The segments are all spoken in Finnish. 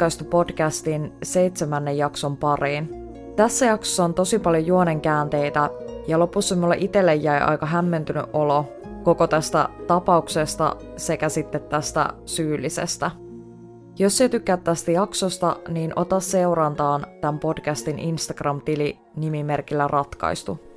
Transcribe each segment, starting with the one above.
Ratkaistu podcastin seitsemännen jakson pariin. Tässä jaksossa on tosi paljon juonenkäänteitä ja lopussa mulle itselle jäi aika hämmentynyt olo koko tästä tapauksesta sekä sitten tästä syyllisestä. Jos et tykkää tästä jaksosta, niin ota seurantaan tämän podcastin Instagram-tili nimimerkillä Ratkaistu.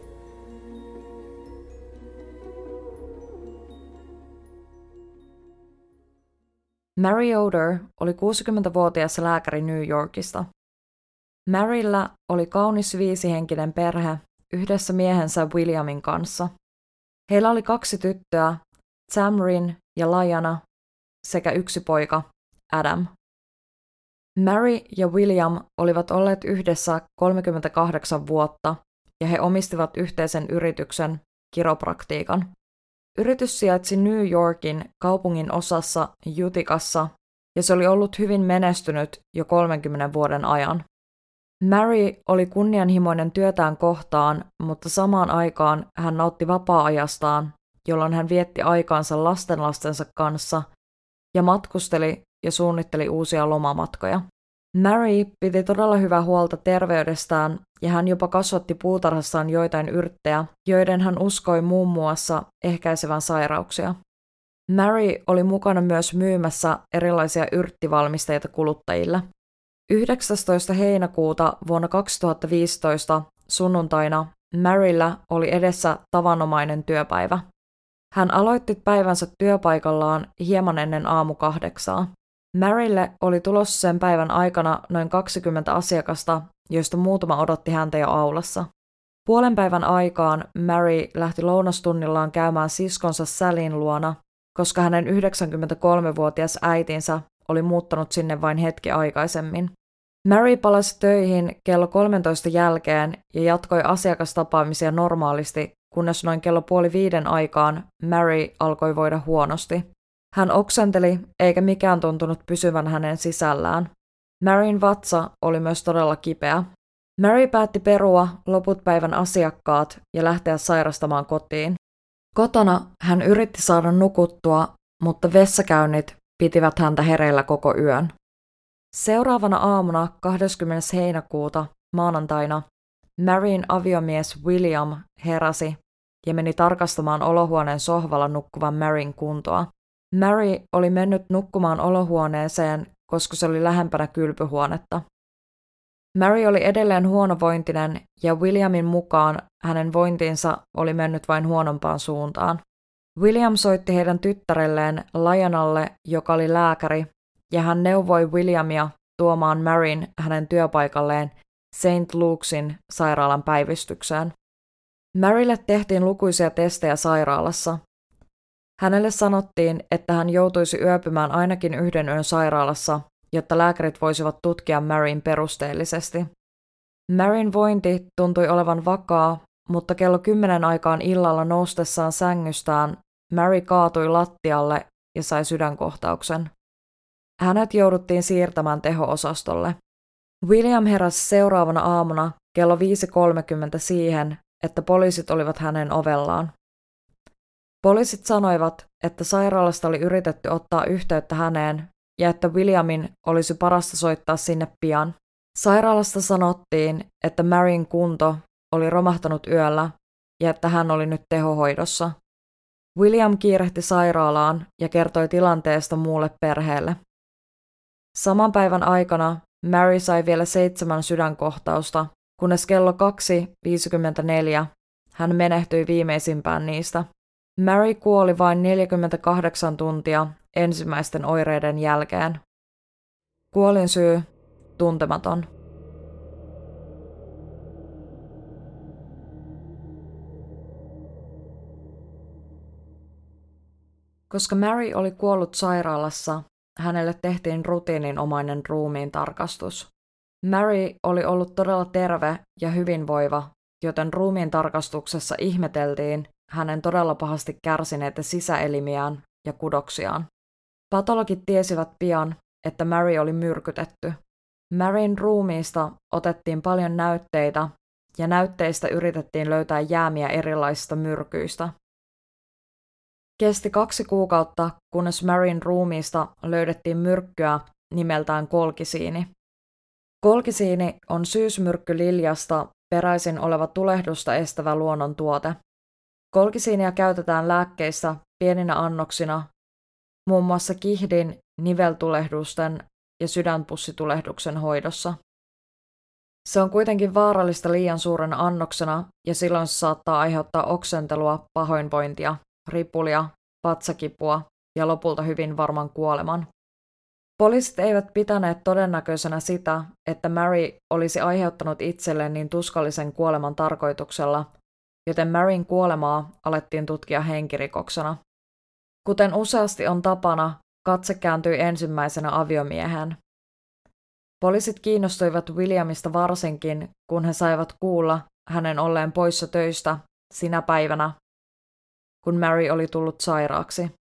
Mary Oder oli 60-vuotias lääkäri New Yorkista. Maryllä oli kaunis viisihenkinen perhe yhdessä miehensä Williamin kanssa. Heillä oli kaksi tyttöä, Tamrin ja Lajana, sekä yksi poika, Adam. Mary ja William olivat olleet yhdessä 38 vuotta ja he omistivat yhteisen yrityksen, kiropraktiikan. Yritys sijaitsi New Yorkin kaupungin osassa Jutikassa ja se oli ollut hyvin menestynyt jo 30 vuoden ajan. Mary oli kunnianhimoinen työtään kohtaan, mutta samaan aikaan hän nautti vapaa-ajastaan, jolloin hän vietti aikaansa lastenlastensa kanssa ja matkusteli ja suunnitteli uusia lomamatkoja. Mary piti todella hyvää huolta terveydestään ja hän jopa kasvatti puutarhassaan joitain yrttejä, joiden hän uskoi muun muassa ehkäisevän sairauksia. Mary oli mukana myös myymässä erilaisia yrttivalmisteita kuluttajille. 19. heinäkuuta vuonna 2015 sunnuntaina Maryllä oli edessä tavanomainen työpäivä. Hän aloitti päivänsä työpaikallaan hieman ennen aamu kahdeksaa. Marylle oli tulossa sen päivän aikana noin 20 asiakasta, joista muutama odotti häntä jo aulassa. Puolen päivän aikaan Mary lähti lounastunnillaan käymään siskonsa Sälin luona, koska hänen 93-vuotias äitinsä oli muuttanut sinne vain hetki aikaisemmin. Mary palasi töihin kello 13 jälkeen ja jatkoi asiakastapaamisia normaalisti, kunnes noin kello puoli viiden aikaan Mary alkoi voida huonosti. Hän oksenteli, eikä mikään tuntunut pysyvän hänen sisällään. Maryn vatsa oli myös todella kipeä. Mary päätti perua loput päivän asiakkaat ja lähteä sairastamaan kotiin. Kotona hän yritti saada nukuttua, mutta vessakäynnit pitivät häntä hereillä koko yön. Seuraavana aamuna 20. heinäkuuta maanantaina Maryn aviomies William heräsi ja meni tarkastamaan olohuoneen sohvalla nukkuvan Maryn kuntoa. Mary oli mennyt nukkumaan olohuoneeseen, koska se oli lähempänä kylpyhuonetta. Mary oli edelleen huonovointinen ja Williamin mukaan hänen vointinsa oli mennyt vain huonompaan suuntaan. William soitti heidän tyttärelleen Lajanalle, joka oli lääkäri, ja hän neuvoi Williamia tuomaan Maryn hänen työpaikalleen St. Lukesin sairaalan päivystykseen. Marylle tehtiin lukuisia testejä sairaalassa, Hänelle sanottiin, että hän joutuisi yöpymään ainakin yhden yön sairaalassa, jotta lääkärit voisivat tutkia Maryn perusteellisesti. Maryn vointi tuntui olevan vakaa, mutta kello kymmenen aikaan illalla noustessaan sängystään Mary kaatui lattialle ja sai sydänkohtauksen. Hänet jouduttiin siirtämään teho-osastolle. William heräsi seuraavana aamuna kello 5.30 siihen, että poliisit olivat hänen ovellaan. Poliisit sanoivat, että sairaalasta oli yritetty ottaa yhteyttä häneen ja että Williamin olisi parasta soittaa sinne pian. Sairaalasta sanottiin, että Maryn kunto oli romahtanut yöllä ja että hän oli nyt tehohoidossa. William kiirehti sairaalaan ja kertoi tilanteesta muulle perheelle. Saman päivän aikana Mary sai vielä seitsemän sydänkohtausta, kunnes kello 2.54 hän menehtyi viimeisimpään niistä. Mary kuoli vain 48 tuntia ensimmäisten oireiden jälkeen. Kuolin syy tuntematon. Koska Mary oli kuollut sairaalassa, hänelle tehtiin rutiininomainen ruumiin tarkastus. Mary oli ollut todella terve ja hyvinvoiva, joten ruumiin tarkastuksessa ihmeteltiin, hänen todella pahasti kärsineitä sisäelimiään ja kudoksiaan. Patologit tiesivät pian, että Mary oli myrkytetty. Maryn ruumiista otettiin paljon näytteitä ja näytteistä yritettiin löytää jäämiä erilaisista myrkyistä. Kesti kaksi kuukautta, kunnes Maryn ruumiista löydettiin myrkkyä nimeltään kolkisiini. Kolkisiini on syysmyrkky liljasta peräisin oleva tulehdusta estävä luonnontuote. Kolkisiinia käytetään lääkkeissä pieninä annoksina, muun muassa kihdin, niveltulehdusten ja sydänpussitulehduksen hoidossa. Se on kuitenkin vaarallista liian suurena annoksena ja silloin se saattaa aiheuttaa oksentelua, pahoinvointia, ripulia, vatsakipua ja lopulta hyvin varman kuoleman. Poliisit eivät pitäneet todennäköisenä sitä, että Mary olisi aiheuttanut itselleen niin tuskallisen kuoleman tarkoituksella, joten Maryn kuolemaa alettiin tutkia henkirikoksena. Kuten useasti on tapana, katse kääntyi ensimmäisenä aviomiehen. Poliisit kiinnostuivat Williamista varsinkin, kun he saivat kuulla hänen olleen poissa töistä sinä päivänä, kun Mary oli tullut sairaaksi.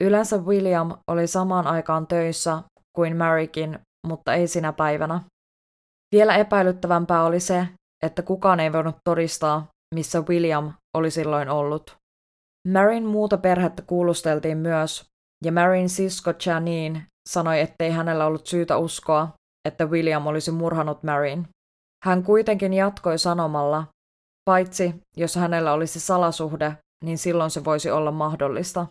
Yleensä William oli samaan aikaan töissä kuin Marykin, mutta ei sinä päivänä. Vielä epäilyttävämpää oli se, että kukaan ei voinut todistaa, missä William oli silloin ollut. Maryn muuta perhettä kuulusteltiin myös, ja Maryn sisko Janine sanoi, ettei hänellä ollut syytä uskoa, että William olisi murhanut Maryn. Hän kuitenkin jatkoi sanomalla, paitsi jos hänellä olisi salasuhde, niin silloin se voisi olla mahdollista.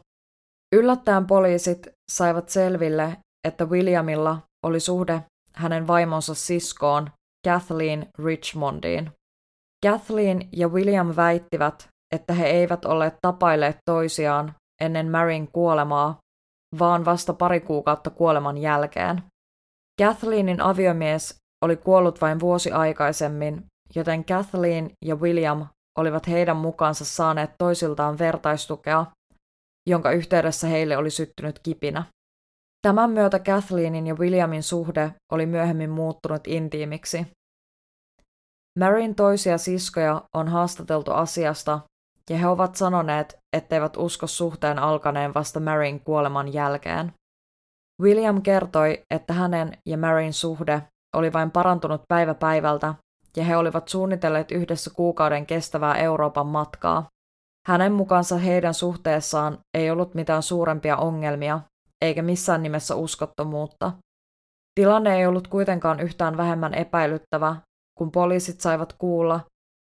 Yllättäen poliisit saivat selville, että Williamilla oli suhde hänen vaimonsa siskoon Kathleen Richmondiin. Kathleen ja William väittivät, että he eivät olleet tapailleet toisiaan ennen Maryn kuolemaa, vaan vasta pari kuukautta kuoleman jälkeen. Kathleenin aviomies oli kuollut vain vuosi aikaisemmin, joten Kathleen ja William olivat heidän mukaansa saaneet toisiltaan vertaistukea, jonka yhteydessä heille oli syttynyt kipinä. Tämän myötä Kathleenin ja Williamin suhde oli myöhemmin muuttunut intiimiksi. Maryn toisia siskoja on haastateltu asiasta, ja he ovat sanoneet, etteivät usko suhteen alkaneen vasta Maryn kuoleman jälkeen. William kertoi, että hänen ja Maryn suhde oli vain parantunut päivä päivältä, ja he olivat suunnitelleet yhdessä kuukauden kestävää Euroopan matkaa. Hänen mukaansa heidän suhteessaan ei ollut mitään suurempia ongelmia, eikä missään nimessä uskottomuutta. Tilanne ei ollut kuitenkaan yhtään vähemmän epäilyttävä, kun poliisit saivat kuulla,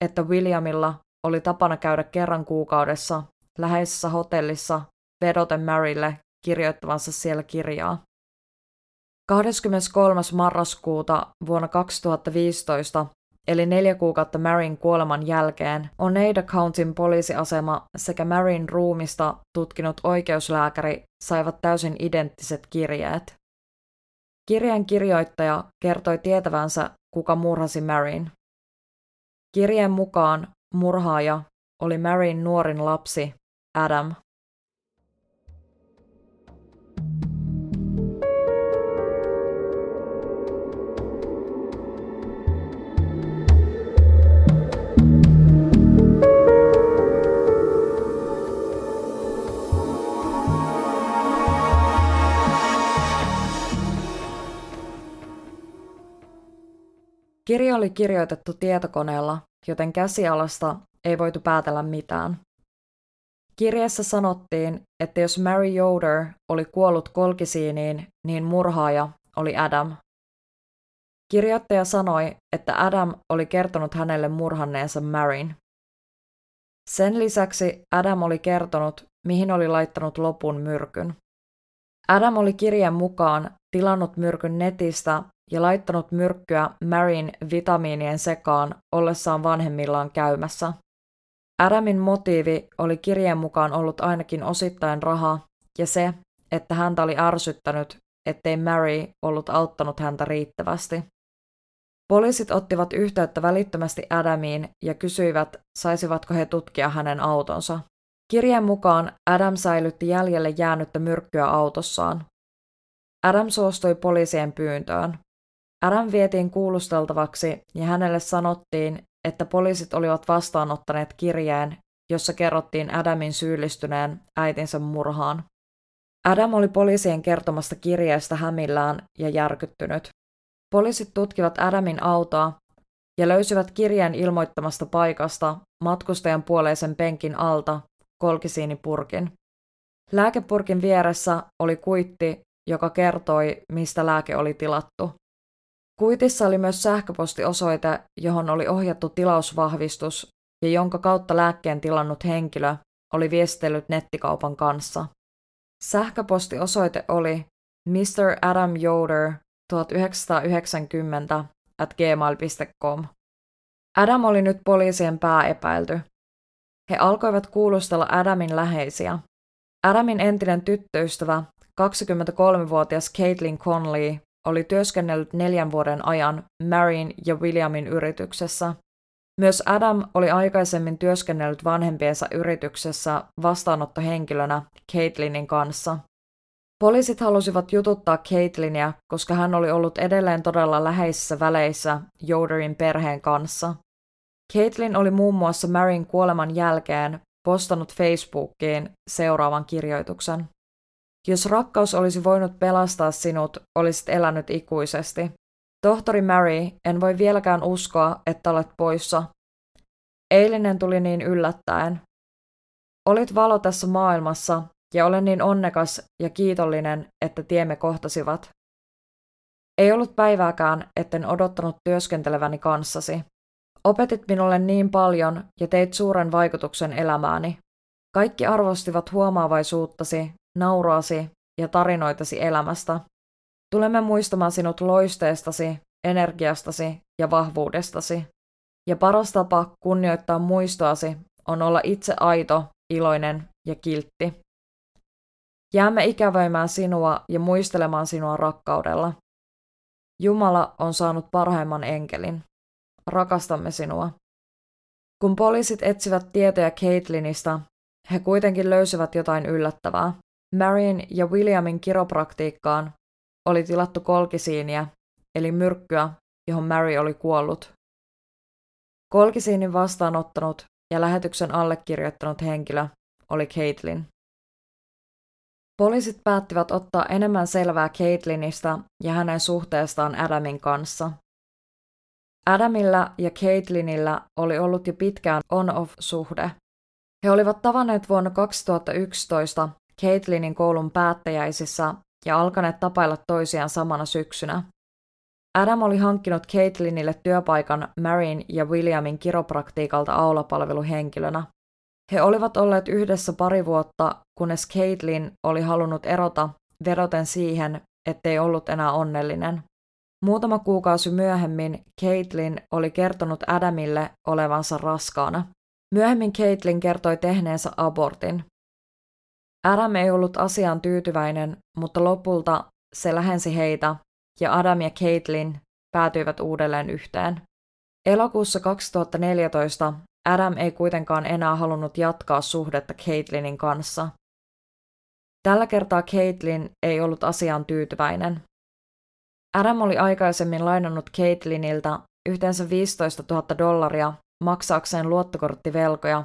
että Williamilla oli tapana käydä kerran kuukaudessa läheisessä hotellissa vedoten Marylle kirjoittavansa siellä kirjaa. 23. marraskuuta vuonna 2015, eli neljä kuukautta Maryn kuoleman jälkeen, Oneida Countyn poliisiasema sekä Maryn ruumista tutkinut oikeuslääkäri saivat täysin identtiset kirjeet. Kirjeen kirjoittaja kertoi tietävänsä, kuka murhasi Maryn. Kirjeen mukaan murhaaja oli Maryn nuorin lapsi, Adam. Kirja oli kirjoitettu tietokoneella, joten käsialasta ei voitu päätellä mitään. Kirjeessä sanottiin, että jos Mary Yoder oli kuollut kolkisiiniin, niin murhaaja oli Adam. Kirjoittaja sanoi, että Adam oli kertonut hänelle murhanneensa Maryn. Sen lisäksi Adam oli kertonut, mihin oli laittanut lopun myrkyn. Adam oli kirjeen mukaan tilannut myrkyn netistä ja laittanut myrkkyä Maryn vitamiinien sekaan ollessaan vanhemmillaan käymässä. Adamin motiivi oli kirjeen mukaan ollut ainakin osittain raha ja se, että häntä oli ärsyttänyt, ettei Mary ollut auttanut häntä riittävästi. Poliisit ottivat yhteyttä välittömästi Adamiin ja kysyivät, saisivatko he tutkia hänen autonsa. Kirjeen mukaan Adam säilytti jäljelle jäänyttä myrkkyä autossaan. Adam suostui poliisien pyyntöön. Adam vietiin kuulusteltavaksi ja hänelle sanottiin, että poliisit olivat vastaanottaneet kirjeen, jossa kerrottiin Adamin syyllistyneen äitinsä murhaan. Adam oli poliisien kertomasta kirjeestä hämillään ja järkyttynyt. Poliisit tutkivat Adamin autoa ja löysivät kirjeen ilmoittamasta paikasta matkustajan puoleisen penkin alta kolkisiinipurkin. Lääkepurkin vieressä oli kuitti joka kertoi, mistä lääke oli tilattu. Kuitissa oli myös sähköpostiosoite, johon oli ohjattu tilausvahvistus ja jonka kautta lääkkeen tilannut henkilö oli viestellyt nettikaupan kanssa. Sähköpostiosoite oli Mr. Adam Yoder 1990 at gmail.com. Adam oli nyt poliisien pääepäilty. He alkoivat kuulustella Adamin läheisiä. Adamin entinen tyttöystävä, 23-vuotias Caitlin Conley, oli työskennellyt neljän vuoden ajan Marin ja Williamin yrityksessä. Myös Adam oli aikaisemmin työskennellyt vanhempiensa yrityksessä vastaanottohenkilönä Caitlinin kanssa. Poliisit halusivat jututtaa Caitlinia, koska hän oli ollut edelleen todella läheisissä väleissä Yoderin perheen kanssa. Caitlin oli muun muassa Marin kuoleman jälkeen postannut Facebookiin seuraavan kirjoituksen. Jos rakkaus olisi voinut pelastaa sinut, olisit elänyt ikuisesti. Tohtori Mary, en voi vieläkään uskoa, että olet poissa. Eilinen tuli niin yllättäen. Olit valo tässä maailmassa, ja olen niin onnekas ja kiitollinen, että tiemme kohtasivat. Ei ollut päivääkään, etten odottanut työskenteleväni kanssasi. Opetit minulle niin paljon ja teit suuren vaikutuksen elämääni. Kaikki arvostivat huomaavaisuuttasi, nauroasi ja tarinoitasi elämästä. Tulemme muistamaan sinut loisteestasi, energiastasi ja vahvuudestasi. Ja paras tapa kunnioittaa muistoasi on olla itse aito, iloinen ja kiltti. Jäämme ikävöimään sinua ja muistelemaan sinua rakkaudella. Jumala on saanut parhaimman enkelin. Rakastamme sinua. Kun poliisit etsivät tietoja Caitlinista, he kuitenkin löysivät jotain yllättävää. Marion ja Williamin kiropraktiikkaan oli tilattu kolkisiiniä, eli myrkkyä, johon Mary oli kuollut. Kolkisiinin vastaanottanut ja lähetyksen allekirjoittanut henkilö oli Caitlin. Poliisit päättivät ottaa enemmän selvää Caitlinista ja hänen suhteestaan Adamin kanssa. Adamilla ja Caitlinillä oli ollut jo pitkään on-off-suhde. He olivat tavanneet vuonna 2011 Caitlinin koulun päättäjäisissä ja alkaneet tapailla toisiaan samana syksynä. Adam oli hankkinut Caitlinille työpaikan Marin ja Williamin kiropraktiikalta aulapalveluhenkilönä. He olivat olleet yhdessä pari vuotta, kunnes Caitlin oli halunnut erota vedoten siihen, ettei ollut enää onnellinen. Muutama kuukausi myöhemmin Caitlin oli kertonut Adamille olevansa raskaana. Myöhemmin Caitlin kertoi tehneensä abortin. Adam ei ollut asiaan tyytyväinen, mutta lopulta se lähensi heitä ja Adam ja Caitlin päätyivät uudelleen yhteen. Elokuussa 2014 Adam ei kuitenkaan enää halunnut jatkaa suhdetta Caitlinin kanssa. Tällä kertaa Caitlin ei ollut asiaan tyytyväinen. Adam oli aikaisemmin lainannut Caitliniltä yhteensä 15 000 dollaria maksaakseen luottokorttivelkoja,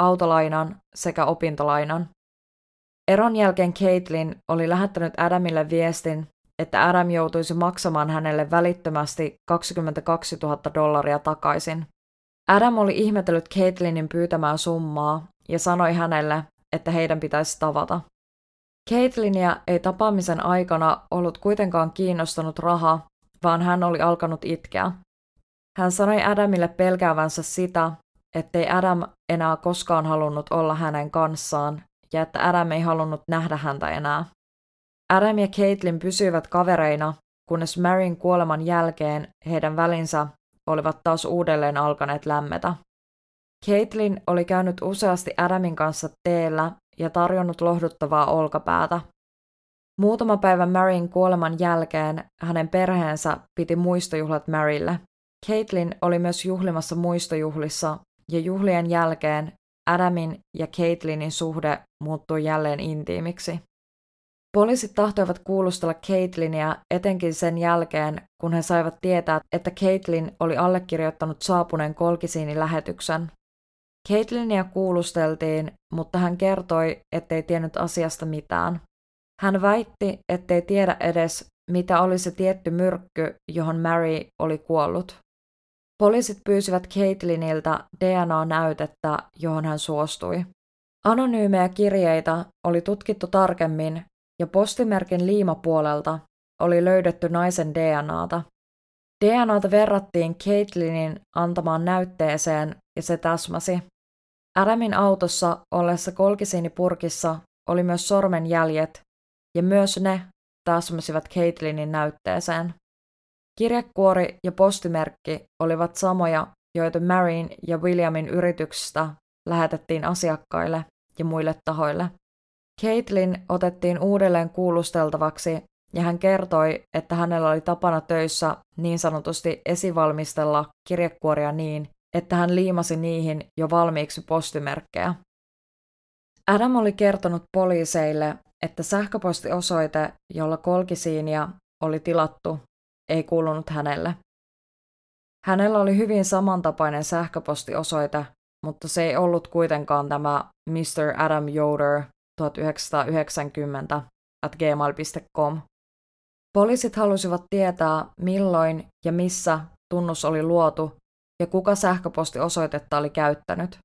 autolainan sekä opintolainan. Eron jälkeen Caitlin oli lähettänyt Adamille viestin, että Adam joutuisi maksamaan hänelle välittömästi 22 000 dollaria takaisin. Adam oli ihmetellyt Caitlinin pyytämää summaa ja sanoi hänelle, että heidän pitäisi tavata. Caitlinia ei tapaamisen aikana ollut kuitenkaan kiinnostanut raha, vaan hän oli alkanut itkeä. Hän sanoi Adamille pelkäävänsä sitä, ettei Adam enää koskaan halunnut olla hänen kanssaan ja että Adam ei halunnut nähdä häntä enää. Adam ja Caitlin pysyivät kavereina, kunnes Maryn kuoleman jälkeen heidän välinsä olivat taas uudelleen alkaneet lämmetä. Caitlin oli käynyt useasti Adamin kanssa teellä ja tarjonnut lohduttavaa olkapäätä. Muutama päivä Maryn kuoleman jälkeen hänen perheensä piti muistojuhlat Marylle. Caitlin oli myös juhlimassa muistojuhlissa ja juhlien jälkeen Adamin ja Caitlinin suhde muuttui jälleen intiimiksi. Poliisit tahtoivat kuulustella Caitlinia etenkin sen jälkeen, kun he saivat tietää, että Caitlin oli allekirjoittanut saapuneen kolkisiinin lähetyksen. Caitlinia kuulusteltiin, mutta hän kertoi, ettei tiennyt asiasta mitään. Hän väitti, ettei tiedä edes, mitä oli se tietty myrkky, johon Mary oli kuollut. Poliisit pyysivät Caitlinilta DNA-näytettä, johon hän suostui. Anonyymejä kirjeitä oli tutkittu tarkemmin ja postimerkin liimapuolelta oli löydetty naisen DNAta. DNAta verrattiin Caitlinin antamaan näytteeseen ja se täsmäsi. Adamin autossa ollessa kolkisiinipurkissa oli myös sormenjäljet ja myös ne täsmäsivät Caitlinin näytteeseen. Kirjekuori ja postimerkki olivat samoja, joita Marin ja Williamin yrityksestä lähetettiin asiakkaille ja muille tahoille. Caitlin otettiin uudelleen kuulusteltavaksi ja hän kertoi, että hänellä oli tapana töissä niin sanotusti esivalmistella kirjekuoria niin, että hän liimasi niihin jo valmiiksi postimerkkejä. Adam oli kertonut poliiseille, että sähköpostiosoite, jolla kolkisiinia oli tilattu, ei kuulunut hänelle. Hänellä oli hyvin samantapainen sähköpostiosoite, mutta se ei ollut kuitenkaan tämä Mr. Adam Yoder 1990 at gmail.com. Poliisit halusivat tietää, milloin ja missä tunnus oli luotu ja kuka sähköpostiosoitetta oli käyttänyt.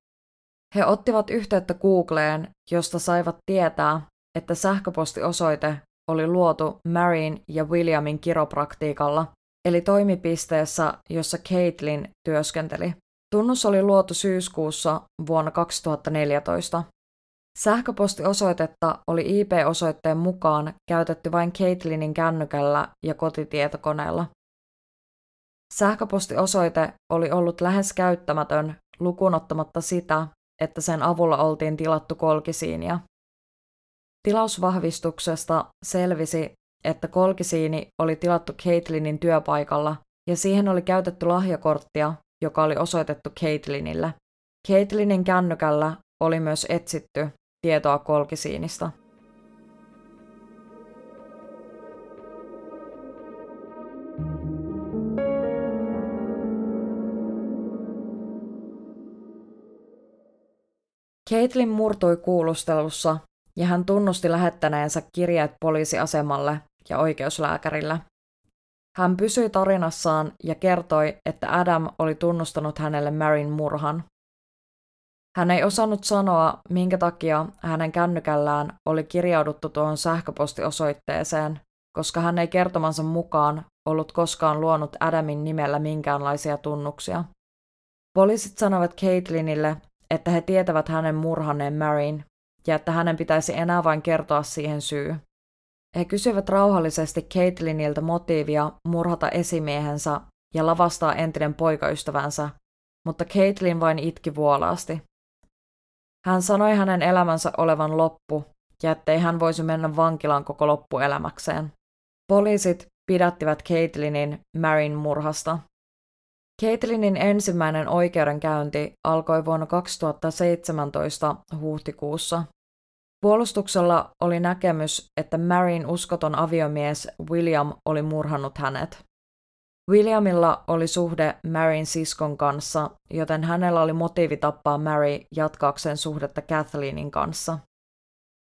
He ottivat yhteyttä Googleen, josta saivat tietää, että sähköpostiosoite oli luotu Marin ja Williamin kiropraktiikalla, eli toimipisteessä, jossa Caitlin työskenteli. Tunnus oli luotu syyskuussa vuonna 2014. Sähköpostiosoitetta oli IP-osoitteen mukaan käytetty vain Caitlinin kännykällä ja kotitietokoneella. Sähköpostiosoite oli ollut lähes käyttämätön lukunottamatta sitä, että sen avulla oltiin tilattu kolkisiinia. Tilausvahvistuksesta selvisi, että kolkisiini oli tilattu Caitlinin työpaikalla ja siihen oli käytetty lahjakorttia, joka oli osoitettu Caitlinille. Caitlinin kännykällä oli myös etsitty tietoa kolkisiinista. Caitlin murtui kuulustelussa ja hän tunnusti lähettäneensä kirjeet poliisiasemalle ja oikeuslääkärille. Hän pysyi tarinassaan ja kertoi, että Adam oli tunnustanut hänelle Marin murhan. Hän ei osannut sanoa, minkä takia hänen kännykällään oli kirjauduttu tuohon sähköpostiosoitteeseen, koska hän ei kertomansa mukaan ollut koskaan luonut Adamin nimellä minkäänlaisia tunnuksia. Poliisit sanoivat Caitlinille, että he tietävät hänen murhanneen Marin ja että hänen pitäisi enää vain kertoa siihen syy. He kysyivät rauhallisesti Caitliniltä motiivia murhata esimiehensä ja lavastaa entinen poikaystävänsä, mutta Caitlin vain itki vuolaasti. Hän sanoi hänen elämänsä olevan loppu ja ettei hän voisi mennä vankilaan koko loppuelämäkseen. Poliisit pidättivät Caitlinin Marin murhasta. Caitlinin ensimmäinen oikeudenkäynti alkoi vuonna 2017 huhtikuussa. Puolustuksella oli näkemys, että Marin uskoton aviomies William oli murhannut hänet. Williamilla oli suhde Maryn siskon kanssa, joten hänellä oli motiivi tappaa Mary jatkaakseen suhdetta Kathleenin kanssa.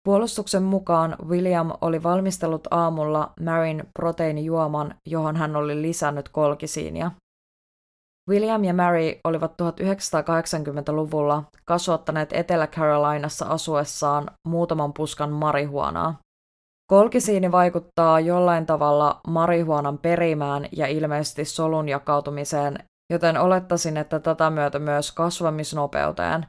Puolustuksen mukaan William oli valmistellut aamulla Maryn proteiinijuoman, johon hän oli lisännyt kolkisiinia. William ja Mary olivat 1980-luvulla kasvattaneet Etelä-Carolinassa asuessaan muutaman puskan marihuonaa. Kolkisiini vaikuttaa jollain tavalla marihuonan perimään ja ilmeisesti solun jakautumiseen, joten olettaisin, että tätä myötä myös kasvamisnopeuteen.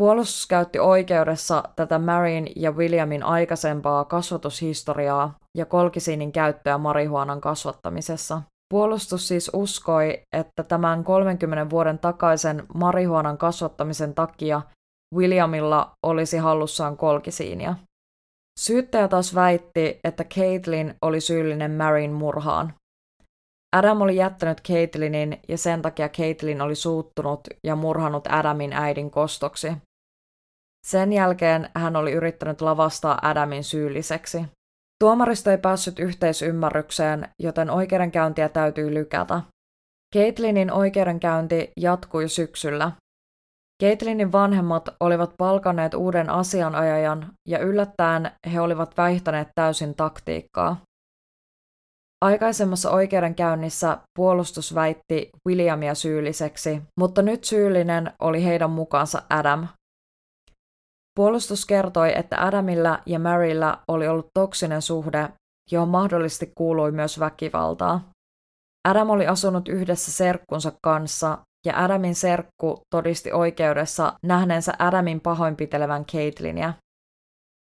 Puolustus käytti oikeudessa tätä Marin ja Williamin aikaisempaa kasvatushistoriaa ja kolkisiinin käyttöä marihuonan kasvattamisessa. Puolustus siis uskoi, että tämän 30 vuoden takaisen marihuonan kasvattamisen takia Williamilla olisi hallussaan kolkisiinia. Syyttäjä taas väitti, että Caitlin oli syyllinen Maryn murhaan. Adam oli jättänyt Caitlinin ja sen takia Caitlin oli suuttunut ja murhannut Adamin äidin kostoksi. Sen jälkeen hän oli yrittänyt lavastaa Adamin syylliseksi. Tuomaristo ei päässyt yhteisymmärrykseen, joten oikeudenkäyntiä täytyy lykätä. Caitlinin oikeudenkäynti jatkui syksyllä, Caitlinin vanhemmat olivat palkanneet uuden asianajajan ja yllättäen he olivat vaihtaneet täysin taktiikkaa. Aikaisemmassa oikeudenkäynnissä puolustus väitti Williamia syylliseksi, mutta nyt syyllinen oli heidän mukaansa Adam. Puolustus kertoi, että Adamilla ja Maryllä oli ollut toksinen suhde, johon mahdollisesti kuului myös väkivaltaa. Adam oli asunut yhdessä serkkunsa kanssa, ja Adamin serkku todisti oikeudessa nähneensä Adamin pahoinpitelevän Caitlinia.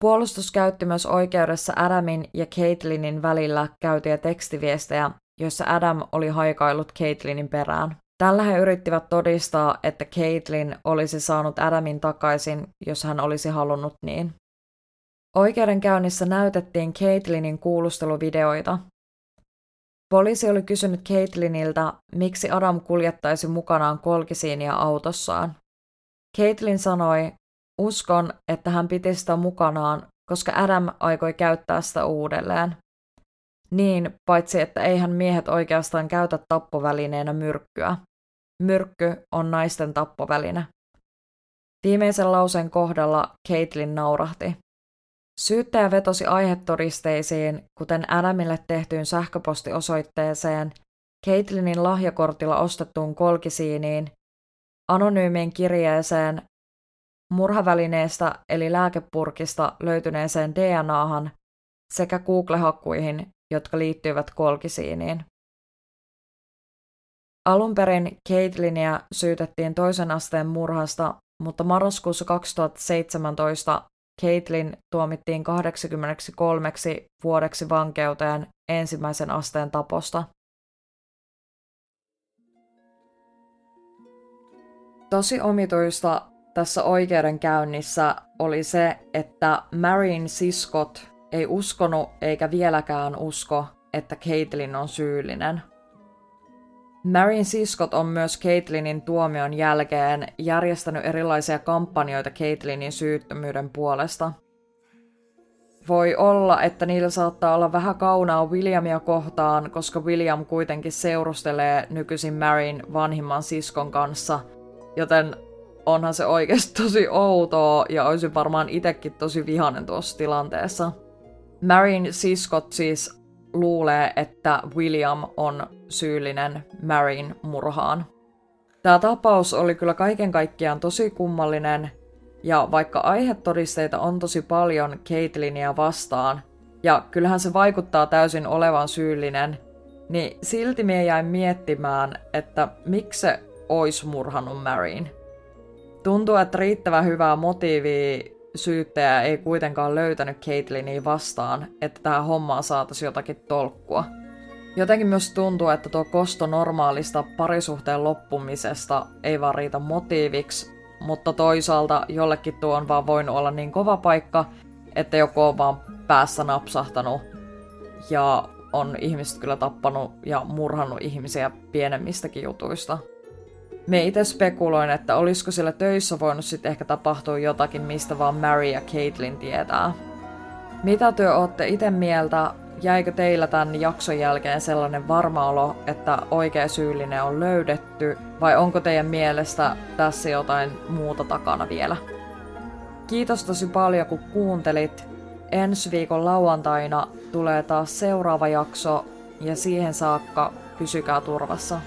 Puolustus käytti myös oikeudessa Adamin ja Caitlinin välillä käytyjä tekstiviestejä, joissa Adam oli haikaillut Caitlinin perään. Tällä he yrittivät todistaa, että Caitlin olisi saanut Adamin takaisin, jos hän olisi halunnut niin. Oikeudenkäynnissä näytettiin Caitlinin kuulusteluvideoita. Poliisi oli kysynyt Caitliniltä, miksi Adam kuljettaisi mukanaan kolkisiinia autossaan. Caitlin sanoi, uskon, että hän piti sitä mukanaan, koska Adam aikoi käyttää sitä uudelleen. Niin, paitsi että eihän miehet oikeastaan käytä tappovälineenä myrkkyä. Myrkky on naisten tappoväline. Viimeisen lauseen kohdalla Caitlin naurahti. Syyttäjä vetosi aihetodisteisiin, kuten Adamille tehtyyn sähköpostiosoitteeseen, Caitlinin lahjakortilla ostettuun kolkisiiniin, anonyymiin kirjeeseen, murhavälineestä eli lääkepurkista löytyneeseen DNAhan sekä Google-hakkuihin, jotka liittyivät kolkisiiniin. Alun perin Caitlinia syytettiin toisen asteen murhasta, mutta marraskuussa 2017 Caitlin tuomittiin 83 vuodeksi vankeuteen ensimmäisen asteen taposta. Tosi omituista tässä oikeudenkäynnissä oli se, että Maryn siskot ei uskonut eikä vieläkään usko, että Caitlin on syyllinen – Maryn siskot on myös Caitlinin tuomion jälkeen järjestänyt erilaisia kampanjoita Caitlinin syyttömyyden puolesta. Voi olla, että niillä saattaa olla vähän kaunaa Williamia kohtaan, koska William kuitenkin seurustelee nykyisin Maryn vanhimman siskon kanssa, joten onhan se oikeasti tosi outoa ja olisi varmaan itsekin tosi vihanen tuossa tilanteessa. Maryn siskot siis luulee, että William on syyllinen Maryn murhaan. Tämä tapaus oli kyllä kaiken kaikkiaan tosi kummallinen, ja vaikka aihetodisteita on tosi paljon Caitlinia vastaan, ja kyllähän se vaikuttaa täysin olevan syyllinen, niin silti mie jäin miettimään, että miksi se ois murhannut Maryn. Tuntuu, että riittävän hyvää motiivia syyttäjä ei kuitenkaan löytänyt Caitlinia vastaan, että tähän hommaan saataisiin jotakin tolkkua. Jotenkin myös tuntuu, että tuo kosto normaalista parisuhteen loppumisesta ei vaan riitä motiiviksi, mutta toisaalta jollekin tuo on vaan voinut olla niin kova paikka, että joku on vaan päässä napsahtanut ja on ihmiset kyllä tappanut ja murhannut ihmisiä pienemmistäkin jutuista. Me itse spekuloin, että olisiko sillä töissä voinut sitten ehkä tapahtua jotakin, mistä vaan Mary ja Caitlin tietää. Mitä työ ootte itse mieltä? Jäikö teillä tämän jakson jälkeen sellainen varma olo, että oikea syyllinen on löydetty, vai onko teidän mielestä tässä jotain muuta takana vielä? Kiitos tosi paljon, kun kuuntelit. Ensi viikon lauantaina tulee taas seuraava jakso, ja siihen saakka pysykää turvassa.